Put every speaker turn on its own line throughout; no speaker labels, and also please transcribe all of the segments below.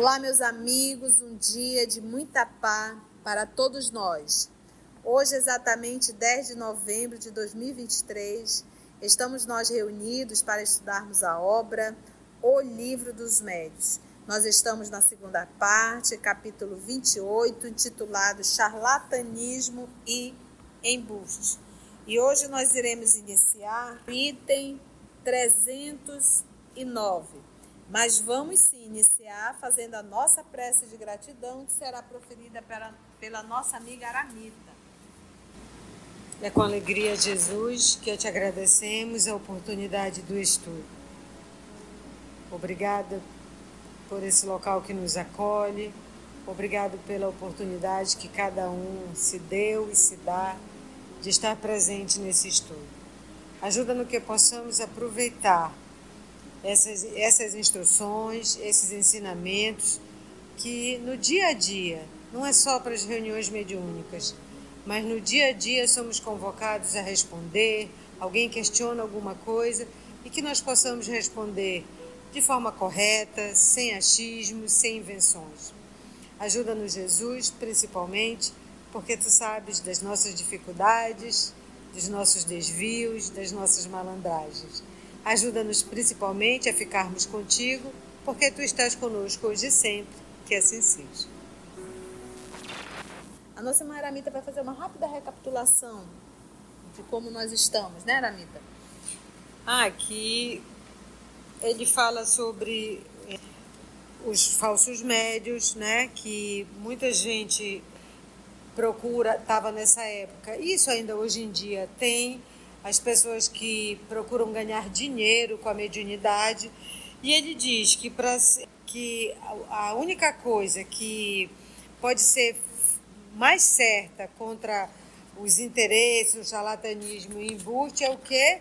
Olá, meus amigos, um dia de muita paz para todos nós. Hoje, exatamente 10 de novembro de 2023, estamos nós reunidos para estudarmos a obra O Livro dos Médios. Nós estamos na segunda parte, capítulo 28, intitulado Charlatanismo e Embuste. E hoje nós iremos iniciar item 309 mas vamos sim iniciar fazendo a nossa prece de gratidão, que será proferida pela, pela nossa amiga Aramita.
É com alegria, Jesus, que te agradecemos a oportunidade do estudo. Obrigada por esse local que nos acolhe. Obrigado pela oportunidade que cada um se deu e se dá de estar presente nesse estudo. Ajuda no que possamos aproveitar essas, essas instruções, esses ensinamentos, que no dia a dia, não é só para as reuniões mediúnicas, mas no dia a dia somos convocados a responder, alguém questiona alguma coisa e que nós possamos responder de forma correta, sem achismos, sem invenções. Ajuda-nos, Jesus, principalmente, porque tu sabes das nossas dificuldades, dos nossos desvios, das nossas malandragens. Ajuda-nos principalmente a ficarmos contigo, porque tu estás conosco hoje e sempre, que assim seja.
A nossa irmã Aramita vai fazer uma rápida recapitulação de como nós estamos, né, Aramita?
Ah, aqui ele fala sobre eh, os falsos médios, né, que muita gente procura, estava nessa época, isso ainda hoje em dia tem, as pessoas que procuram ganhar dinheiro com a mediunidade. E ele diz que, pra, que a única coisa que pode ser mais certa contra os interesses, o charlatanismo e o embuste é o que?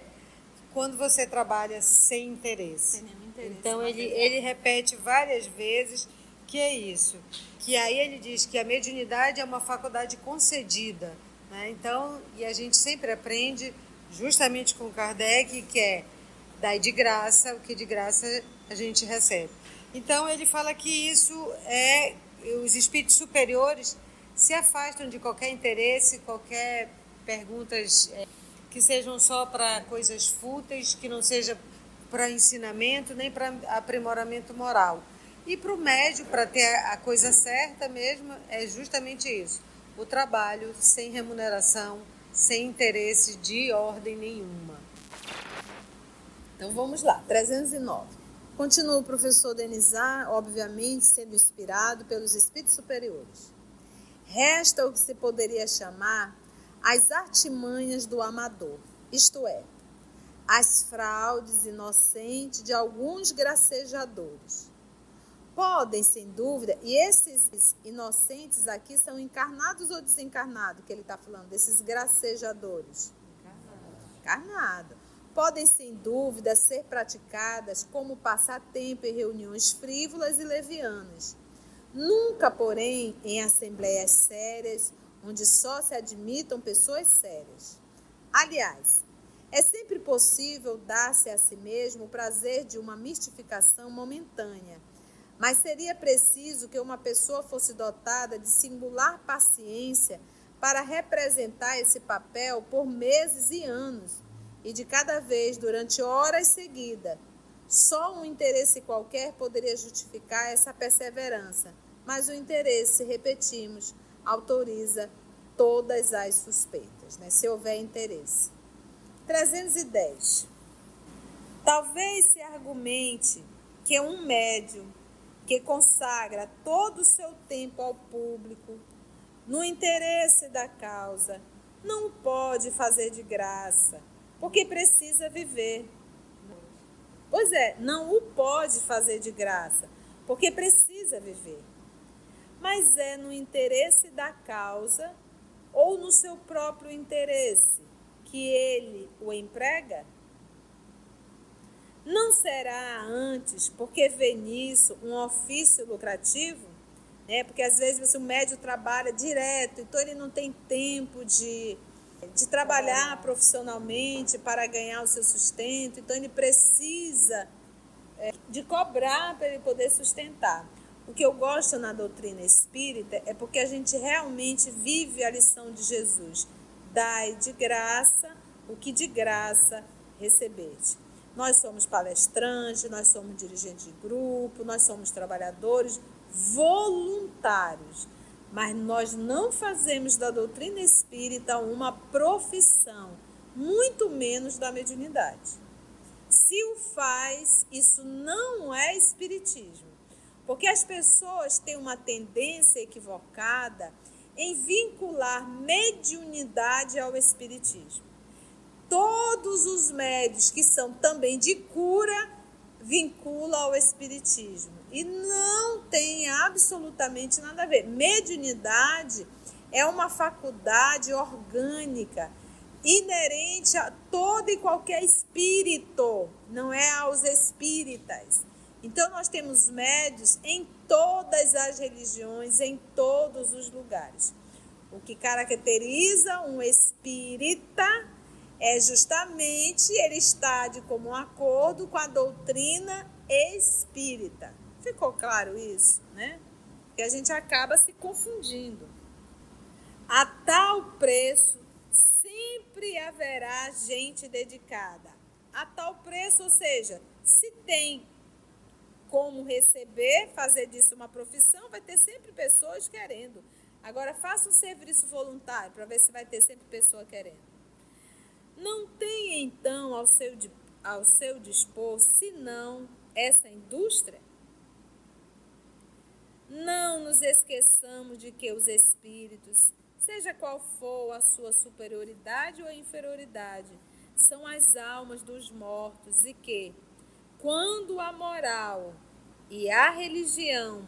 Quando você trabalha sem interesse. Sem interesse então ele, ele repete várias vezes que é isso. Que aí ele diz que a mediunidade é uma faculdade concedida. Né? Então, e a gente sempre aprende justamente com Kardec, que é dar de graça o que de graça a gente recebe. Então ele fala que isso é os espíritos superiores se afastam de qualquer interesse, qualquer perguntas é, que sejam só para coisas fúteis, que não seja para ensinamento nem para aprimoramento moral. E para o médio, para ter a coisa certa mesmo, é justamente isso: o trabalho sem remuneração, sem interesse de ordem nenhuma.
Então vamos lá, 309. Continua o professor Denizar, obviamente sendo inspirado pelos espíritos superiores. Resta o que se poderia chamar as artimanhas do amador, isto é, as fraudes inocentes de alguns gracejadores podem, sem dúvida, e esses inocentes aqui são encarnados ou desencarnados, que ele está falando, desses gracejadores? Encarnado. Podem, sem dúvida, ser praticadas como passatempo em reuniões frívolas e levianas. Nunca, porém, em assembleias sérias, onde só se admitam pessoas sérias. Aliás, é sempre possível dar-se a si mesmo o prazer de uma mistificação momentânea mas seria preciso que uma pessoa fosse dotada de singular paciência para representar esse papel por meses e anos, e de cada vez durante horas seguidas. Só um interesse qualquer poderia justificar essa perseverança, mas o interesse, repetimos, autoriza todas as suspeitas, né? se houver interesse. 310. Talvez se argumente que um médium que consagra todo o seu tempo ao público, no interesse da causa, não pode fazer de graça, porque precisa viver. Pois é, não o pode fazer de graça, porque precisa viver. Mas é no interesse da causa ou no seu próprio interesse que ele o emprega? Não será antes, porque vê nisso um ofício lucrativo? Né? Porque às vezes o médio trabalha direto, então ele não tem tempo de, de trabalhar profissionalmente para ganhar o seu sustento, então ele precisa é, de cobrar para ele poder sustentar. O que eu gosto na doutrina espírita é porque a gente realmente vive a lição de Jesus. Dai de graça o que de graça recebeste. Nós somos palestrantes, nós somos dirigentes de grupo, nós somos trabalhadores voluntários, mas nós não fazemos da doutrina espírita uma profissão, muito menos da mediunidade. Se o faz, isso não é espiritismo, porque as pessoas têm uma tendência equivocada em vincular mediunidade ao espiritismo. Todos os médios que são também de cura vinculam ao espiritismo e não tem absolutamente nada a ver. Mediunidade é uma faculdade orgânica inerente a todo e qualquer espírito, não é aos espíritas. Então nós temos médios em todas as religiões, em todos os lugares. O que caracteriza um espírita é justamente ele estar de comum acordo com a doutrina espírita. Ficou claro isso, né? Que a gente acaba se confundindo. A tal preço sempre haverá gente dedicada. A tal preço, ou seja, se tem como receber, fazer disso uma profissão, vai ter sempre pessoas querendo. Agora, faça um serviço voluntário para ver se vai ter sempre pessoa querendo. Não tem então ao seu, ao seu dispor senão essa indústria? Não nos esqueçamos de que os espíritos, seja qual for a sua superioridade ou inferioridade, são as almas dos mortos e que, quando a moral e a religião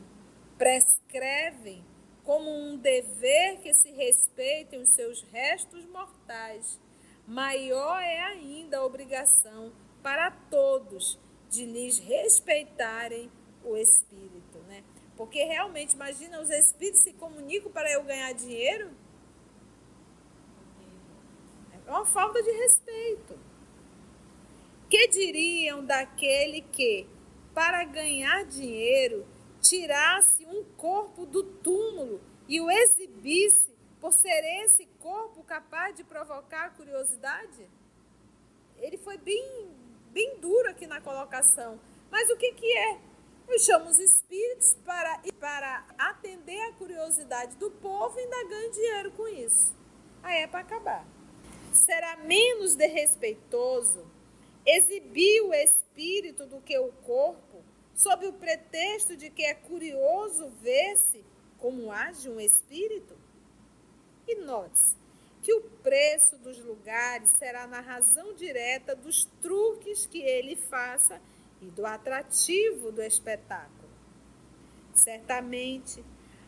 prescrevem como um dever que se respeitem os seus restos mortais, maior é ainda a obrigação para todos de lhes respeitarem o espírito, né? Porque realmente, imagina, os espíritos se comunicam para eu ganhar dinheiro? É uma falta de respeito. Que diriam daquele que, para ganhar dinheiro, tirasse um corpo do túmulo e o exibisse por ser esse corpo capaz de provocar curiosidade? Ele foi bem, bem duro aqui na colocação. Mas o que, que é? Eu chamo os espíritos para, para atender a curiosidade do povo e ainda ganho dinheiro com isso. Aí é para acabar. Será menos desrespeitoso exibir o espírito do que o corpo, sob o pretexto de que é curioso ver-se como age um espírito? E note que o preço dos lugares será na razão direta dos truques que ele faça e do atrativo do espetáculo. Certamente,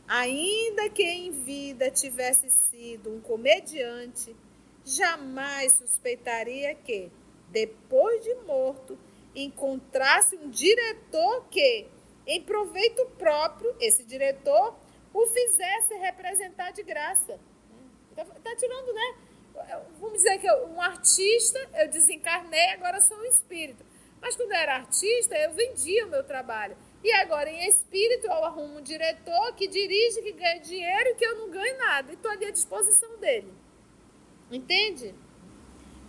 ainda que em vida tivesse sido um comediante, jamais suspeitaria que, depois de morto, encontrasse um diretor que, em proveito próprio, esse diretor o fizesse representar de graça. Tá, tá tirando, né? Vamos dizer que eu, um artista, eu desencarnei, agora sou um espírito. Mas quando eu era artista, eu vendia o meu trabalho. E agora, em espírito, eu arrumo um diretor que dirige, que ganha dinheiro e que eu não ganho nada. E estou ali à disposição dele. Entende?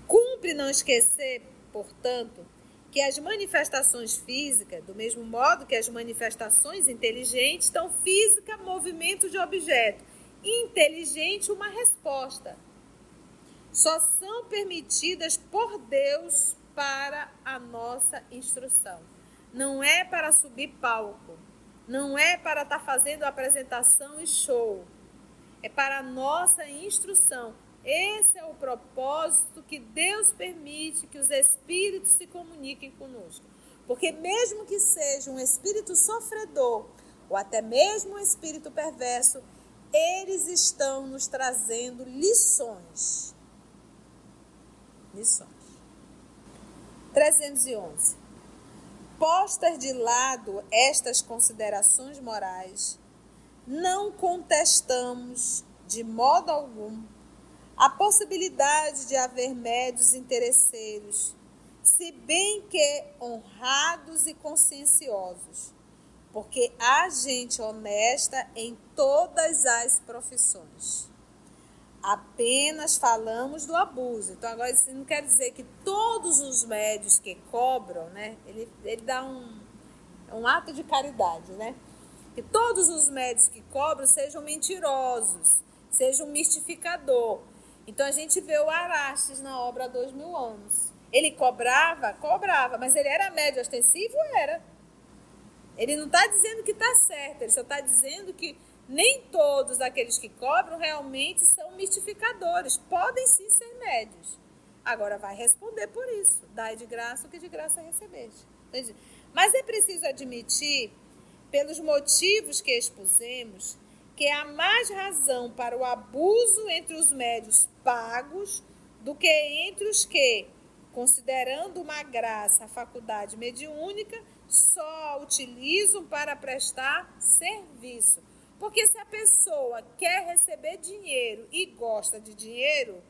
Cumpre não esquecer, portanto, que as manifestações físicas, do mesmo modo que as manifestações inteligentes, estão física, movimento de objeto inteligente uma resposta. Só são permitidas por Deus para a nossa instrução. Não é para subir palco, não é para estar tá fazendo apresentação e show. É para a nossa instrução. Esse é o propósito que Deus permite que os espíritos se comuniquem conosco. Porque mesmo que seja um espírito sofredor, ou até mesmo um espírito perverso, eles estão nos trazendo lições. Lições. 311. Postas de lado estas considerações morais, não contestamos de modo algum a possibilidade de haver médios interesseiros, se bem que honrados e conscienciosos porque há gente honesta em todas as profissões. Apenas falamos do abuso. Então, agora isso não quer dizer que todos os médios que cobram, né? Ele, ele dá um, um ato de caridade, né? Que todos os médios que cobram sejam mentirosos, sejam mistificador. Então, a gente vê o Arastes na obra há dois mil anos. Ele cobrava? Cobrava, mas ele era médio ostensivo? Era. Ele não está dizendo que está certo, ele só está dizendo que nem todos aqueles que cobram realmente são mistificadores. Podem sim ser médios. Agora vai responder por isso. Dai de graça o que de graça recebeste. Mas é preciso admitir, pelos motivos que expusemos, que há mais razão para o abuso entre os médios pagos do que entre os que, considerando uma graça a faculdade mediúnica, só utilizam para prestar serviço. Porque se a pessoa quer receber dinheiro e gosta de dinheiro,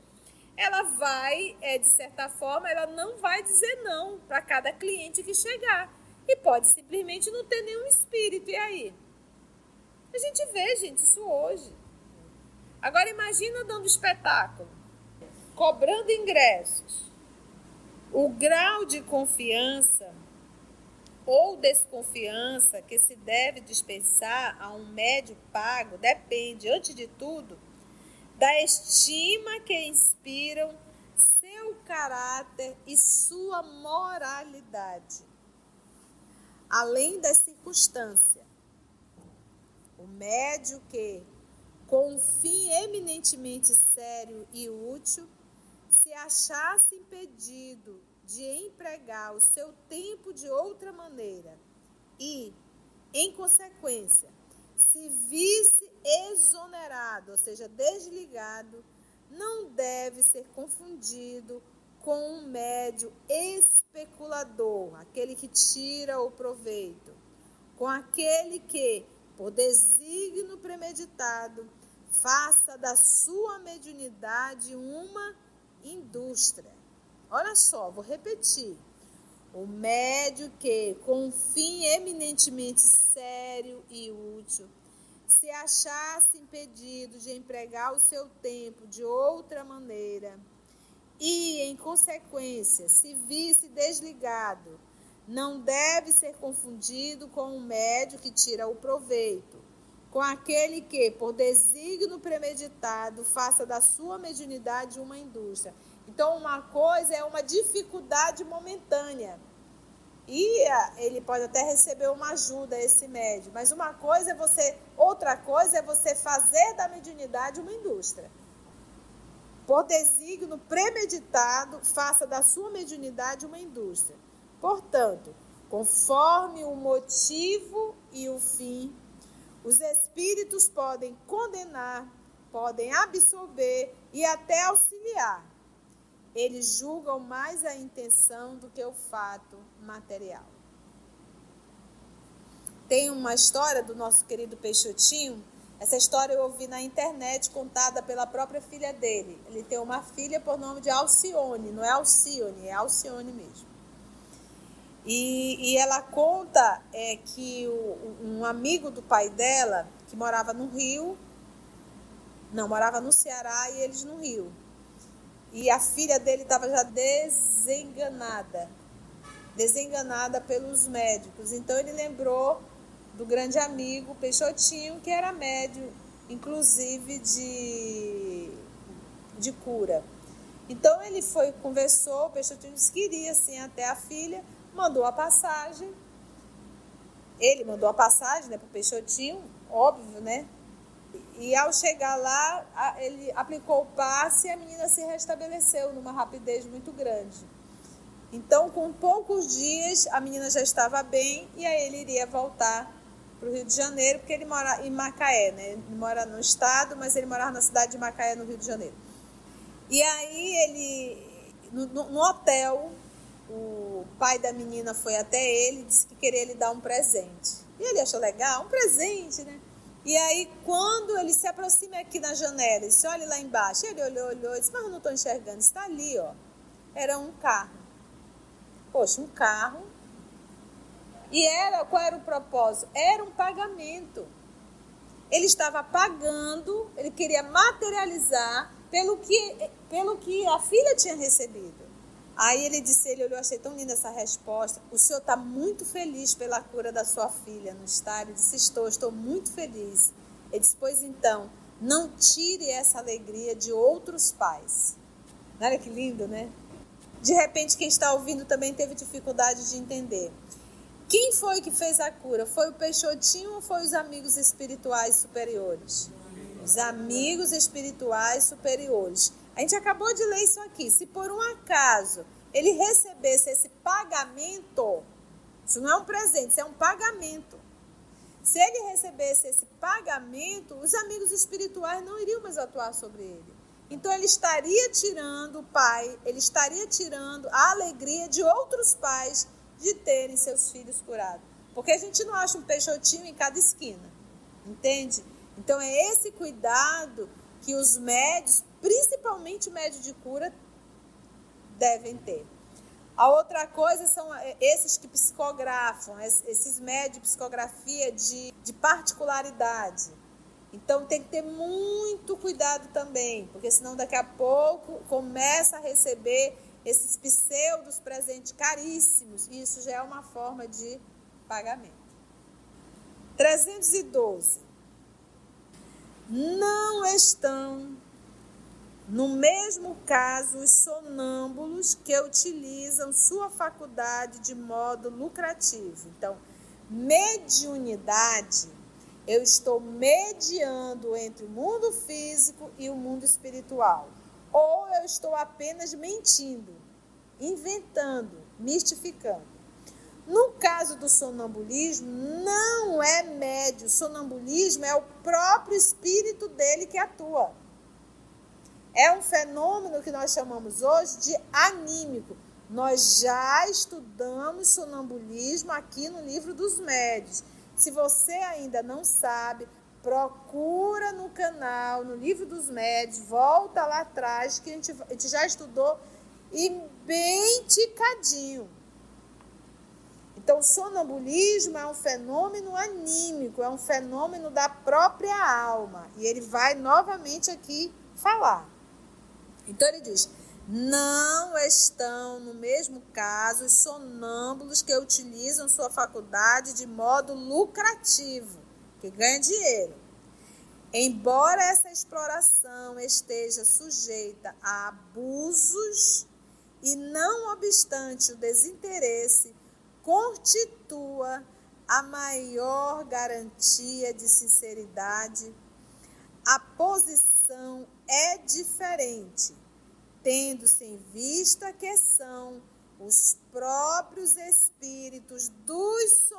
ela vai, é, de certa forma, ela não vai dizer não para cada cliente que chegar. E pode simplesmente não ter nenhum espírito. E aí? A gente vê, gente, isso hoje. Agora imagina dando espetáculo, cobrando ingressos. O grau de confiança ou desconfiança que se deve dispensar a um médio pago depende, antes de tudo, da estima que inspiram seu caráter e sua moralidade, além da circunstância. O médio que, com um fim eminentemente sério e útil, se achasse impedido de empregar o seu tempo de outra maneira e, em consequência, se visse exonerado, ou seja, desligado, não deve ser confundido com um médio especulador, aquele que tira o proveito, com aquele que, por desígnio premeditado, faça da sua mediunidade uma indústria. Olha só, vou repetir. O médio que, com um fim eminentemente sério e útil, se achasse impedido de empregar o seu tempo de outra maneira e, em consequência, se visse desligado, não deve ser confundido com o médio que tira o proveito, com aquele que, por desígnio premeditado, faça da sua mediunidade uma indústria. Então, uma coisa é uma dificuldade momentânea. E ah, ele pode até receber uma ajuda, esse médio. Mas uma coisa é você, outra coisa é você fazer da mediunidade uma indústria. Por desígnio premeditado, faça da sua mediunidade uma indústria. Portanto, conforme o motivo e o fim, os espíritos podem condenar, podem absorver e até auxiliar eles julgam mais a intenção do que o fato material. Tem uma história do nosso querido Peixotinho. Essa história eu ouvi na internet, contada pela própria filha dele. Ele tem uma filha por nome de Alcione, não é Alcione, é Alcione mesmo. E, e ela conta é, que o, um amigo do pai dela, que morava no Rio, não, morava no Ceará e eles no Rio e a filha dele estava já desenganada, desenganada pelos médicos. Então ele lembrou do grande amigo Peixotinho, que era médio, inclusive de, de cura. Então ele foi, conversou, o Peixotinho disse que iria assim até a filha, mandou a passagem. Ele mandou a passagem né, para o Peixotinho, óbvio, né? E ao chegar lá, ele aplicou o passe e a menina se restabeleceu numa rapidez muito grande. Então, com poucos dias, a menina já estava bem e aí ele iria voltar para o Rio de Janeiro, porque ele mora em Macaé, né? Ele mora no estado, mas ele morava na cidade de Macaé, no Rio de Janeiro. E aí ele, no, no hotel, o pai da menina foi até ele e disse que queria lhe dar um presente. E ele achou legal, um presente, né? E aí, quando ele se aproxima aqui na janela, ele disse, olha lá embaixo. Ele olhou, olhou, disse, mas eu não estou enxergando, está ali, ó. Era um carro. Poxa, um carro E era qual era o propósito? Era um pagamento. Ele estava pagando, ele queria materializar pelo que, pelo que a filha tinha recebido. Aí ele disse, ele olhou, achei tão linda essa resposta. O senhor está muito feliz pela cura da sua filha no estádio? Ele disse, estou, estou muito feliz. Ele disse, pois então, não tire essa alegria de outros pais. Olha que lindo, né? De repente, quem está ouvindo também teve dificuldade de entender. Quem foi que fez a cura? Foi o Peixotinho ou foi os amigos espirituais superiores? Os amigos espirituais superiores. A gente acabou de ler isso aqui. Se por um acaso ele recebesse esse pagamento, isso não é um presente, isso é um pagamento. Se ele recebesse esse pagamento, os amigos espirituais não iriam mais atuar sobre ele. Então ele estaria tirando o pai, ele estaria tirando a alegria de outros pais de terem seus filhos curados. Porque a gente não acha um peixotinho em cada esquina, entende? Então é esse cuidado que os médios, principalmente médio de cura, devem ter. A outra coisa são é, esses que psicografam, esses médios de psicografia de, de particularidade. Então tem que ter muito cuidado também, porque senão daqui a pouco começa a receber esses pseudos presentes caríssimos, e isso já é uma forma de pagamento. 312 não estão no mesmo caso os sonâmbulos que utilizam sua faculdade de modo lucrativo. Então, mediunidade, eu estou mediando entre o mundo físico e o mundo espiritual. Ou eu estou apenas mentindo, inventando, mistificando. No caso do sonambulismo, não é médio. O sonambulismo é o próprio espírito dele que atua. É um fenômeno que nós chamamos hoje de anímico. Nós já estudamos sonambulismo aqui no livro dos médios. Se você ainda não sabe, procura no canal, no livro dos médios, volta lá atrás, que a gente, a gente já estudou e bem ticadinho. Então, sonambulismo é um fenômeno anímico, é um fenômeno da própria alma. E ele vai novamente aqui falar. Então, ele diz: não estão no mesmo caso os sonâmbulos que utilizam sua faculdade de modo lucrativo, que ganha dinheiro. Embora essa exploração esteja sujeita a abusos e não obstante o desinteresse constitua a maior garantia de sinceridade, a posição é diferente, tendo-se em vista que são os próprios espíritos dos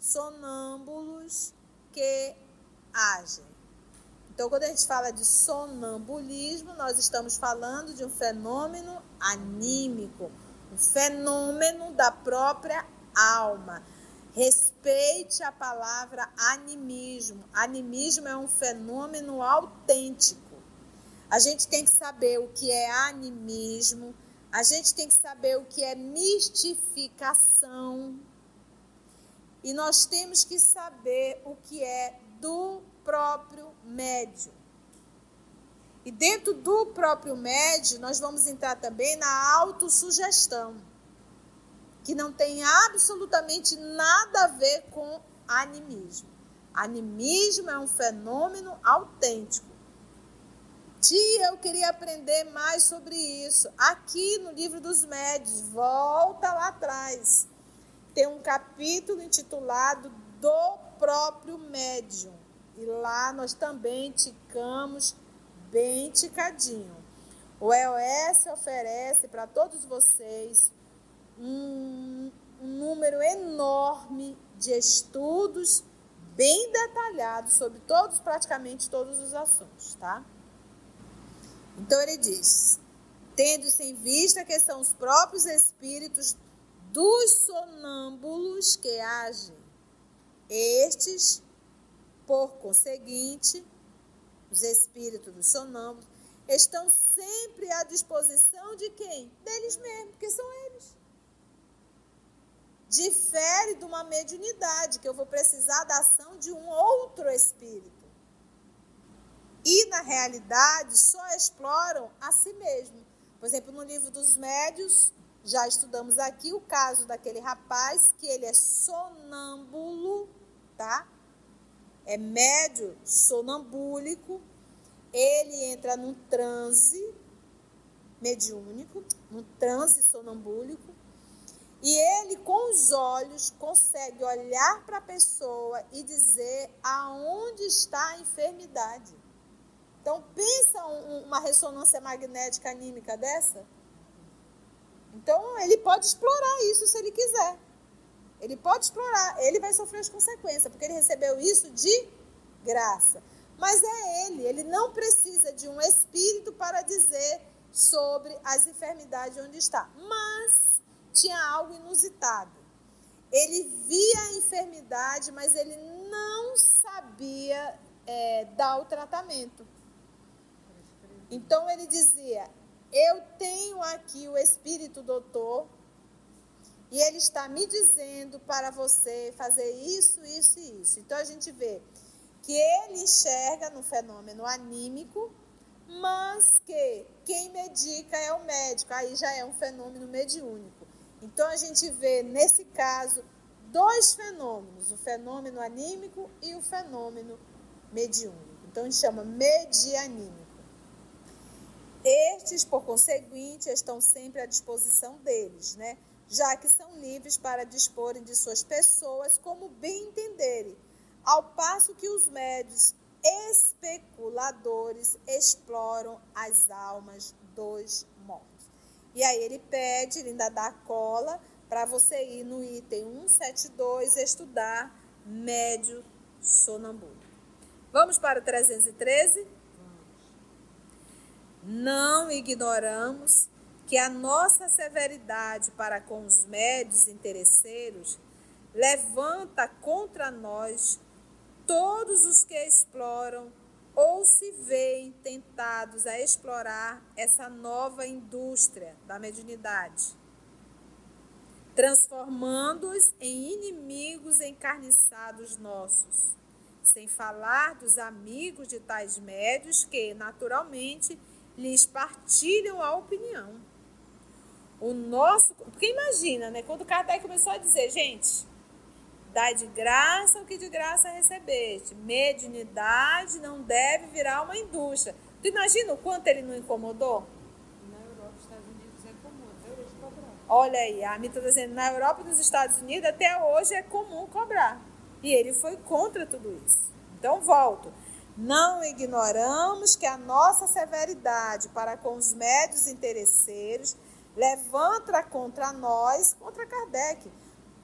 sonâmbulos que agem. Então, quando a gente fala de sonambulismo, nós estamos falando de um fenômeno anímico, um fenômeno da própria alma. Respeite a palavra animismo. Animismo é um fenômeno autêntico. A gente tem que saber o que é animismo, a gente tem que saber o que é mistificação. E nós temos que saber o que é do próprio médium. E dentro do próprio médium, nós vamos entrar também na autossugestão que não tem absolutamente nada a ver com animismo. Animismo é um fenômeno autêntico. Tia, eu queria aprender mais sobre isso. Aqui no livro dos médios, volta lá atrás. Tem um capítulo intitulado Do próprio médium. E lá nós também ticamos bem ticadinho. O EOS oferece para todos vocês um, um número enorme de estudos bem detalhados sobre todos, praticamente todos os assuntos, tá? Então ele diz: tendo-se em vista que são os próprios espíritos dos sonâmbulos que agem, estes, por conseguinte, os espíritos dos sonâmbulos, estão sempre à disposição de quem? Deles mesmos, porque são eles. difere de uma mediunidade, que eu vou precisar da ação de um outro espírito. E, na realidade, só exploram a si mesmo. Por exemplo, no livro dos médios, já estudamos aqui o caso daquele rapaz que ele é sonâmbulo, tá? É médio sonambúlico. Ele entra num transe mediúnico, num transe sonambúlico, e ele com os olhos consegue olhar para a pessoa e dizer aonde está a enfermidade. Então pensa uma ressonância magnética anímica dessa. Então, ele pode explorar isso se ele quiser. Ele pode explorar, ele vai sofrer as consequências, porque ele recebeu isso de graça. Mas é ele, ele não precisa de um espírito para dizer sobre as enfermidades onde está. Mas tinha algo inusitado. Ele via a enfermidade, mas ele não sabia é, dar o tratamento. Então ele dizia: eu tenho aqui o Espírito Doutor e ele está me dizendo para você fazer isso, isso e isso. Então a gente vê que ele enxerga no fenômeno anímico, mas que quem medica é o médico, aí já é um fenômeno mediúnico. Então a gente vê nesse caso dois fenômenos, o fenômeno anímico e o fenômeno mediúnico. Então a gente chama medianímico. Estes, por conseguinte, estão sempre à disposição deles, né? já que são livres para disporem de suas pessoas como bem entenderem, ao passo que os médios especuladores exploram as almas dos mortos. E aí ele pede, ele ainda dá cola para você ir no item 172 estudar médio sonambulo. Vamos para o 313? Não ignoramos que a nossa severidade para com os médios interesseiros levanta contra nós todos os que exploram ou se veem tentados a explorar essa nova indústria da mediunidade, transformando-os em inimigos encarniçados nossos, sem falar dos amigos de tais médios que, naturalmente, lhes partilham a opinião. O nosso. Porque imagina, né? Quando Kardec começou a dizer, gente, dai de graça o que de graça recebeste. Mediunidade não deve virar uma indústria. Tu imagina o quanto ele não incomodou?
Na Europa e Estados Unidos é comum, até hoje cobrar.
Olha aí, a Anitta está dizendo, na Europa e nos Estados Unidos até hoje é comum cobrar. E ele foi contra tudo isso. Então volto. Não ignoramos que a nossa severidade para com os médios interesseiros levanta contra nós, contra Kardec,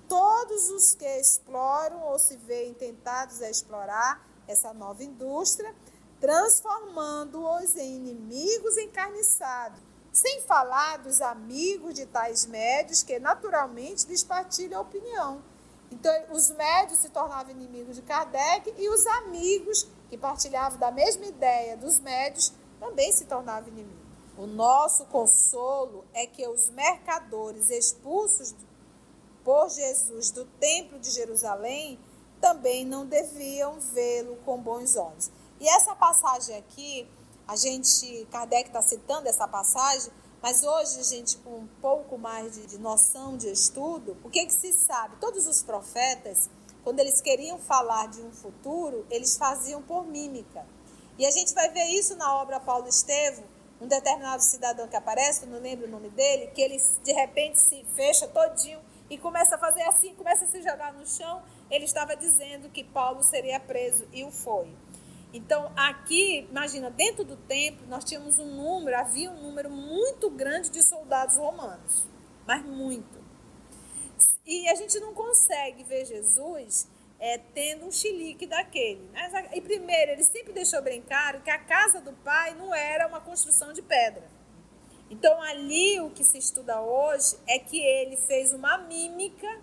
todos os que exploram ou se veem tentados a explorar essa nova indústria, transformando-os em inimigos encarniçados, sem falar dos amigos de tais médios que naturalmente lhes partilham a opinião. Então, os médios se tornavam inimigos de Kardec e os amigos que partilhavam da mesma ideia dos médios, também se tornavam inimigos. O nosso consolo é que os mercadores expulsos por Jesus do templo de Jerusalém também não deviam vê-lo com bons olhos. E essa passagem aqui, a gente, Kardec está citando essa passagem, mas hoje, gente, com um pouco mais de, de noção de estudo, o que, que se sabe? Todos os profetas quando eles queriam falar de um futuro, eles faziam por mímica. E a gente vai ver isso na obra Paulo Estevo, um determinado cidadão que aparece, não lembro o nome dele, que ele de repente se fecha todinho e começa a fazer assim, começa a se jogar no chão. Ele estava dizendo que Paulo seria preso e o foi. Então, aqui, imagina, dentro do templo, nós tínhamos um número, havia um número muito grande de soldados romanos, mas muito. E a gente não consegue ver Jesus é, tendo um chilique daquele. E primeiro, ele sempre deixou bem claro que a casa do pai não era uma construção de pedra. Então, ali o que se estuda hoje é que ele fez uma mímica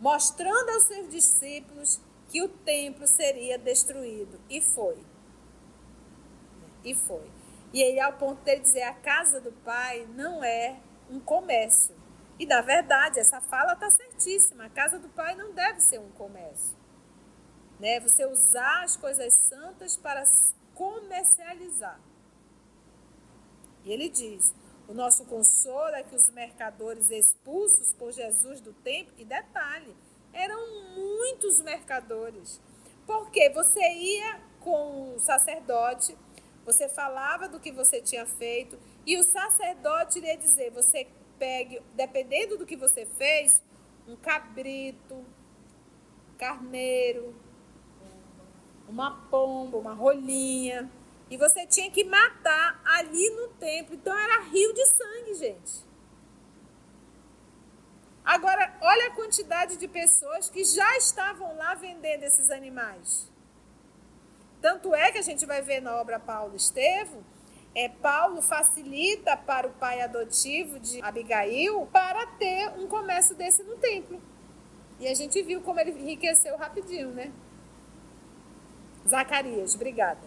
mostrando aos seus discípulos que o templo seria destruído. E foi. E foi. E aí, ao ponto de dizer: a casa do pai não é um comércio, E na verdade, essa fala está certíssima. A casa do Pai não deve ser um comércio. Né? Você usar as coisas santas para comercializar. E ele diz: o nosso consolo é que os mercadores expulsos por Jesus do templo, e detalhe, eram muitos mercadores. Porque você ia com o sacerdote, você falava do que você tinha feito, e o sacerdote iria dizer: você pegue, dependendo do que você fez, um cabrito, carneiro, uma pomba, uma rolinha. E você tinha que matar ali no templo. Então era rio de sangue, gente. Agora, olha a quantidade de pessoas que já estavam lá vendendo esses animais. Tanto é que a gente vai ver na obra Paulo Estevo, é, Paulo facilita para o pai adotivo de Abigail para ter um comércio desse no templo. E a gente viu como ele enriqueceu rapidinho, né? Zacarias, obrigada.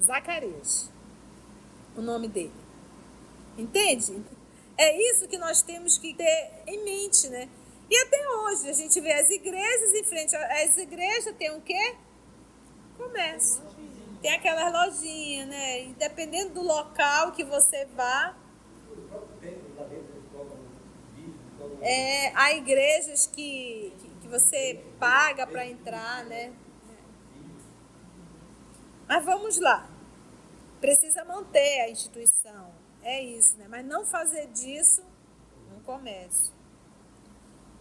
Zacarias, o nome dele. Entende? É isso que nós temos que ter em mente, né? E até hoje a gente vê as igrejas em frente às igrejas tem o quê? Comércio. Tem aquelas lojinhas, né? E dependendo do local que você vá. É, há igrejas que, que, que você paga para entrar, né? Mas vamos lá. Precisa manter a instituição. É isso, né? Mas não fazer disso um comércio.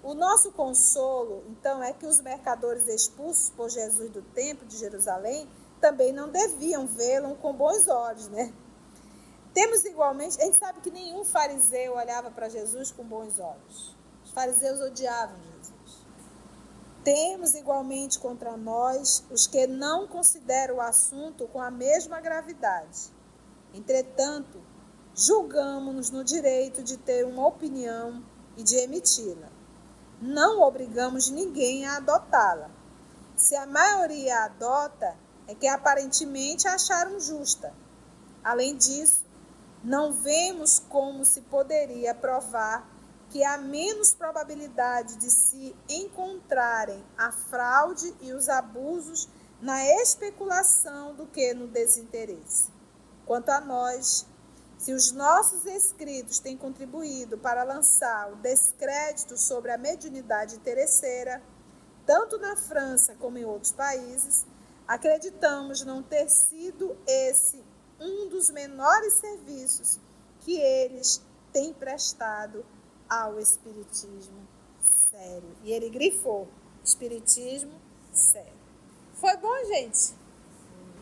O nosso consolo, então, é que os mercadores expulsos por Jesus do templo de Jerusalém também não deviam vê-lo com bons olhos, né? Temos igualmente, a gente sabe que nenhum fariseu olhava para Jesus com bons olhos. Os fariseus odiavam Jesus. Temos igualmente contra nós os que não consideram o assunto com a mesma gravidade. Entretanto, julgamos-nos no direito de ter uma opinião e de emiti-la. Não obrigamos ninguém a adotá-la. Se a maioria a adota, é que aparentemente acharam justa. Além disso, não vemos como se poderia provar que há menos probabilidade de se encontrarem a fraude e os abusos na especulação do que no desinteresse. Quanto a nós, se os nossos escritos têm contribuído para lançar o descrédito sobre a mediunidade interesseira, tanto na França como em outros países, acreditamos não ter sido esse um dos menores serviços que eles têm prestado ao Espiritismo sério. E ele grifou: Espiritismo sério. Foi bom, gente?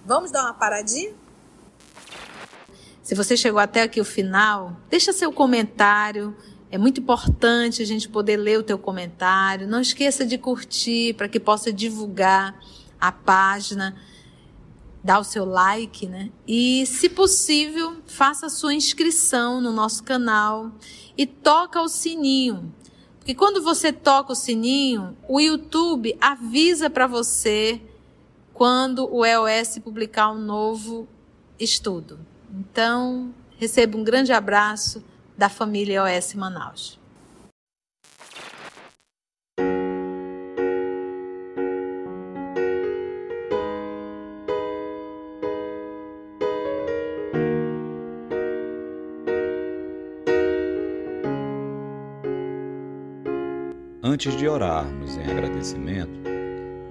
Vamos dar uma paradinha? Se você chegou até aqui o final, deixa seu comentário. É muito importante a gente poder ler o teu comentário. Não esqueça de curtir para que possa divulgar a página, dá o seu like, né? E, se possível, faça a sua inscrição no nosso canal e toca o sininho. Porque quando você toca o sininho, o YouTube avisa para você quando o EOS publicar um novo estudo. Então, receba um grande abraço da família EOS Manaus.
Antes de orarmos em agradecimento,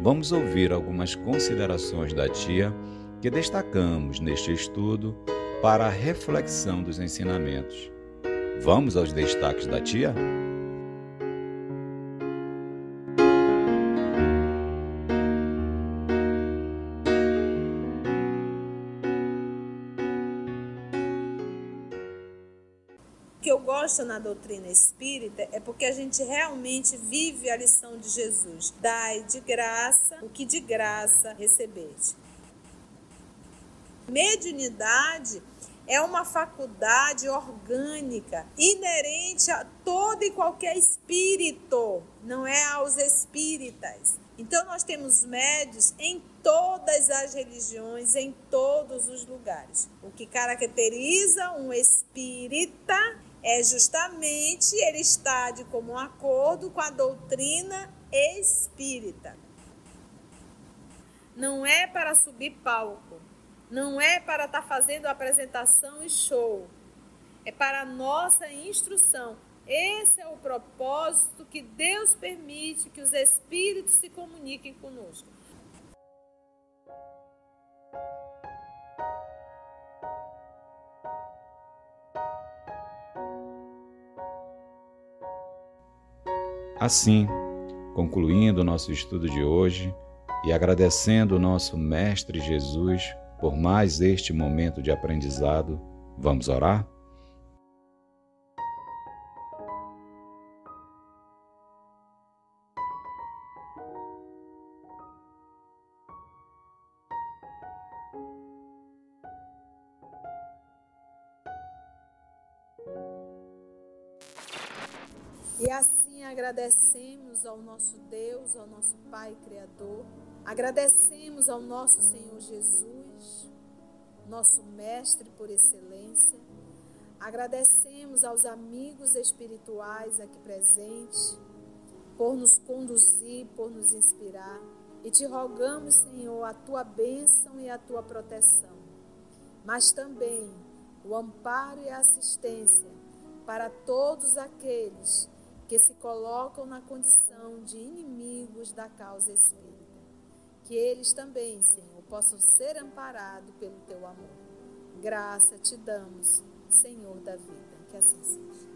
vamos ouvir algumas considerações da tia que destacamos neste estudo para a reflexão dos ensinamentos. Vamos aos destaques da tia?
Na doutrina espírita é porque a gente realmente vive a lição de Jesus. Dai de graça o que de graça recebeste. Mediunidade é uma faculdade orgânica inerente a todo e qualquer espírito, não é aos espíritas. Então nós temos médios em todas as religiões, em todos os lugares. O que caracteriza um espírita é justamente ele está de comum acordo com a doutrina espírita. Não é para subir palco, não é para estar tá fazendo apresentação e show, é para nossa instrução. Esse é o propósito que Deus permite que os espíritos se comuniquem conosco.
Assim, concluindo o nosso estudo de hoje e agradecendo o nosso Mestre Jesus por mais este momento de aprendizado, vamos orar?
Agradecemos ao nosso Deus, ao nosso Pai Criador, agradecemos ao nosso Senhor Jesus, nosso Mestre por excelência, agradecemos aos amigos espirituais aqui presentes por nos conduzir, por nos inspirar. E te rogamos, Senhor, a tua bênção e a tua proteção, mas também o amparo e a assistência para todos aqueles que se colocam na condição de inimigos da causa espírita. Que eles também, Senhor, possam ser amparados pelo teu amor. Graça te damos, Senhor da vida. Que assim seja.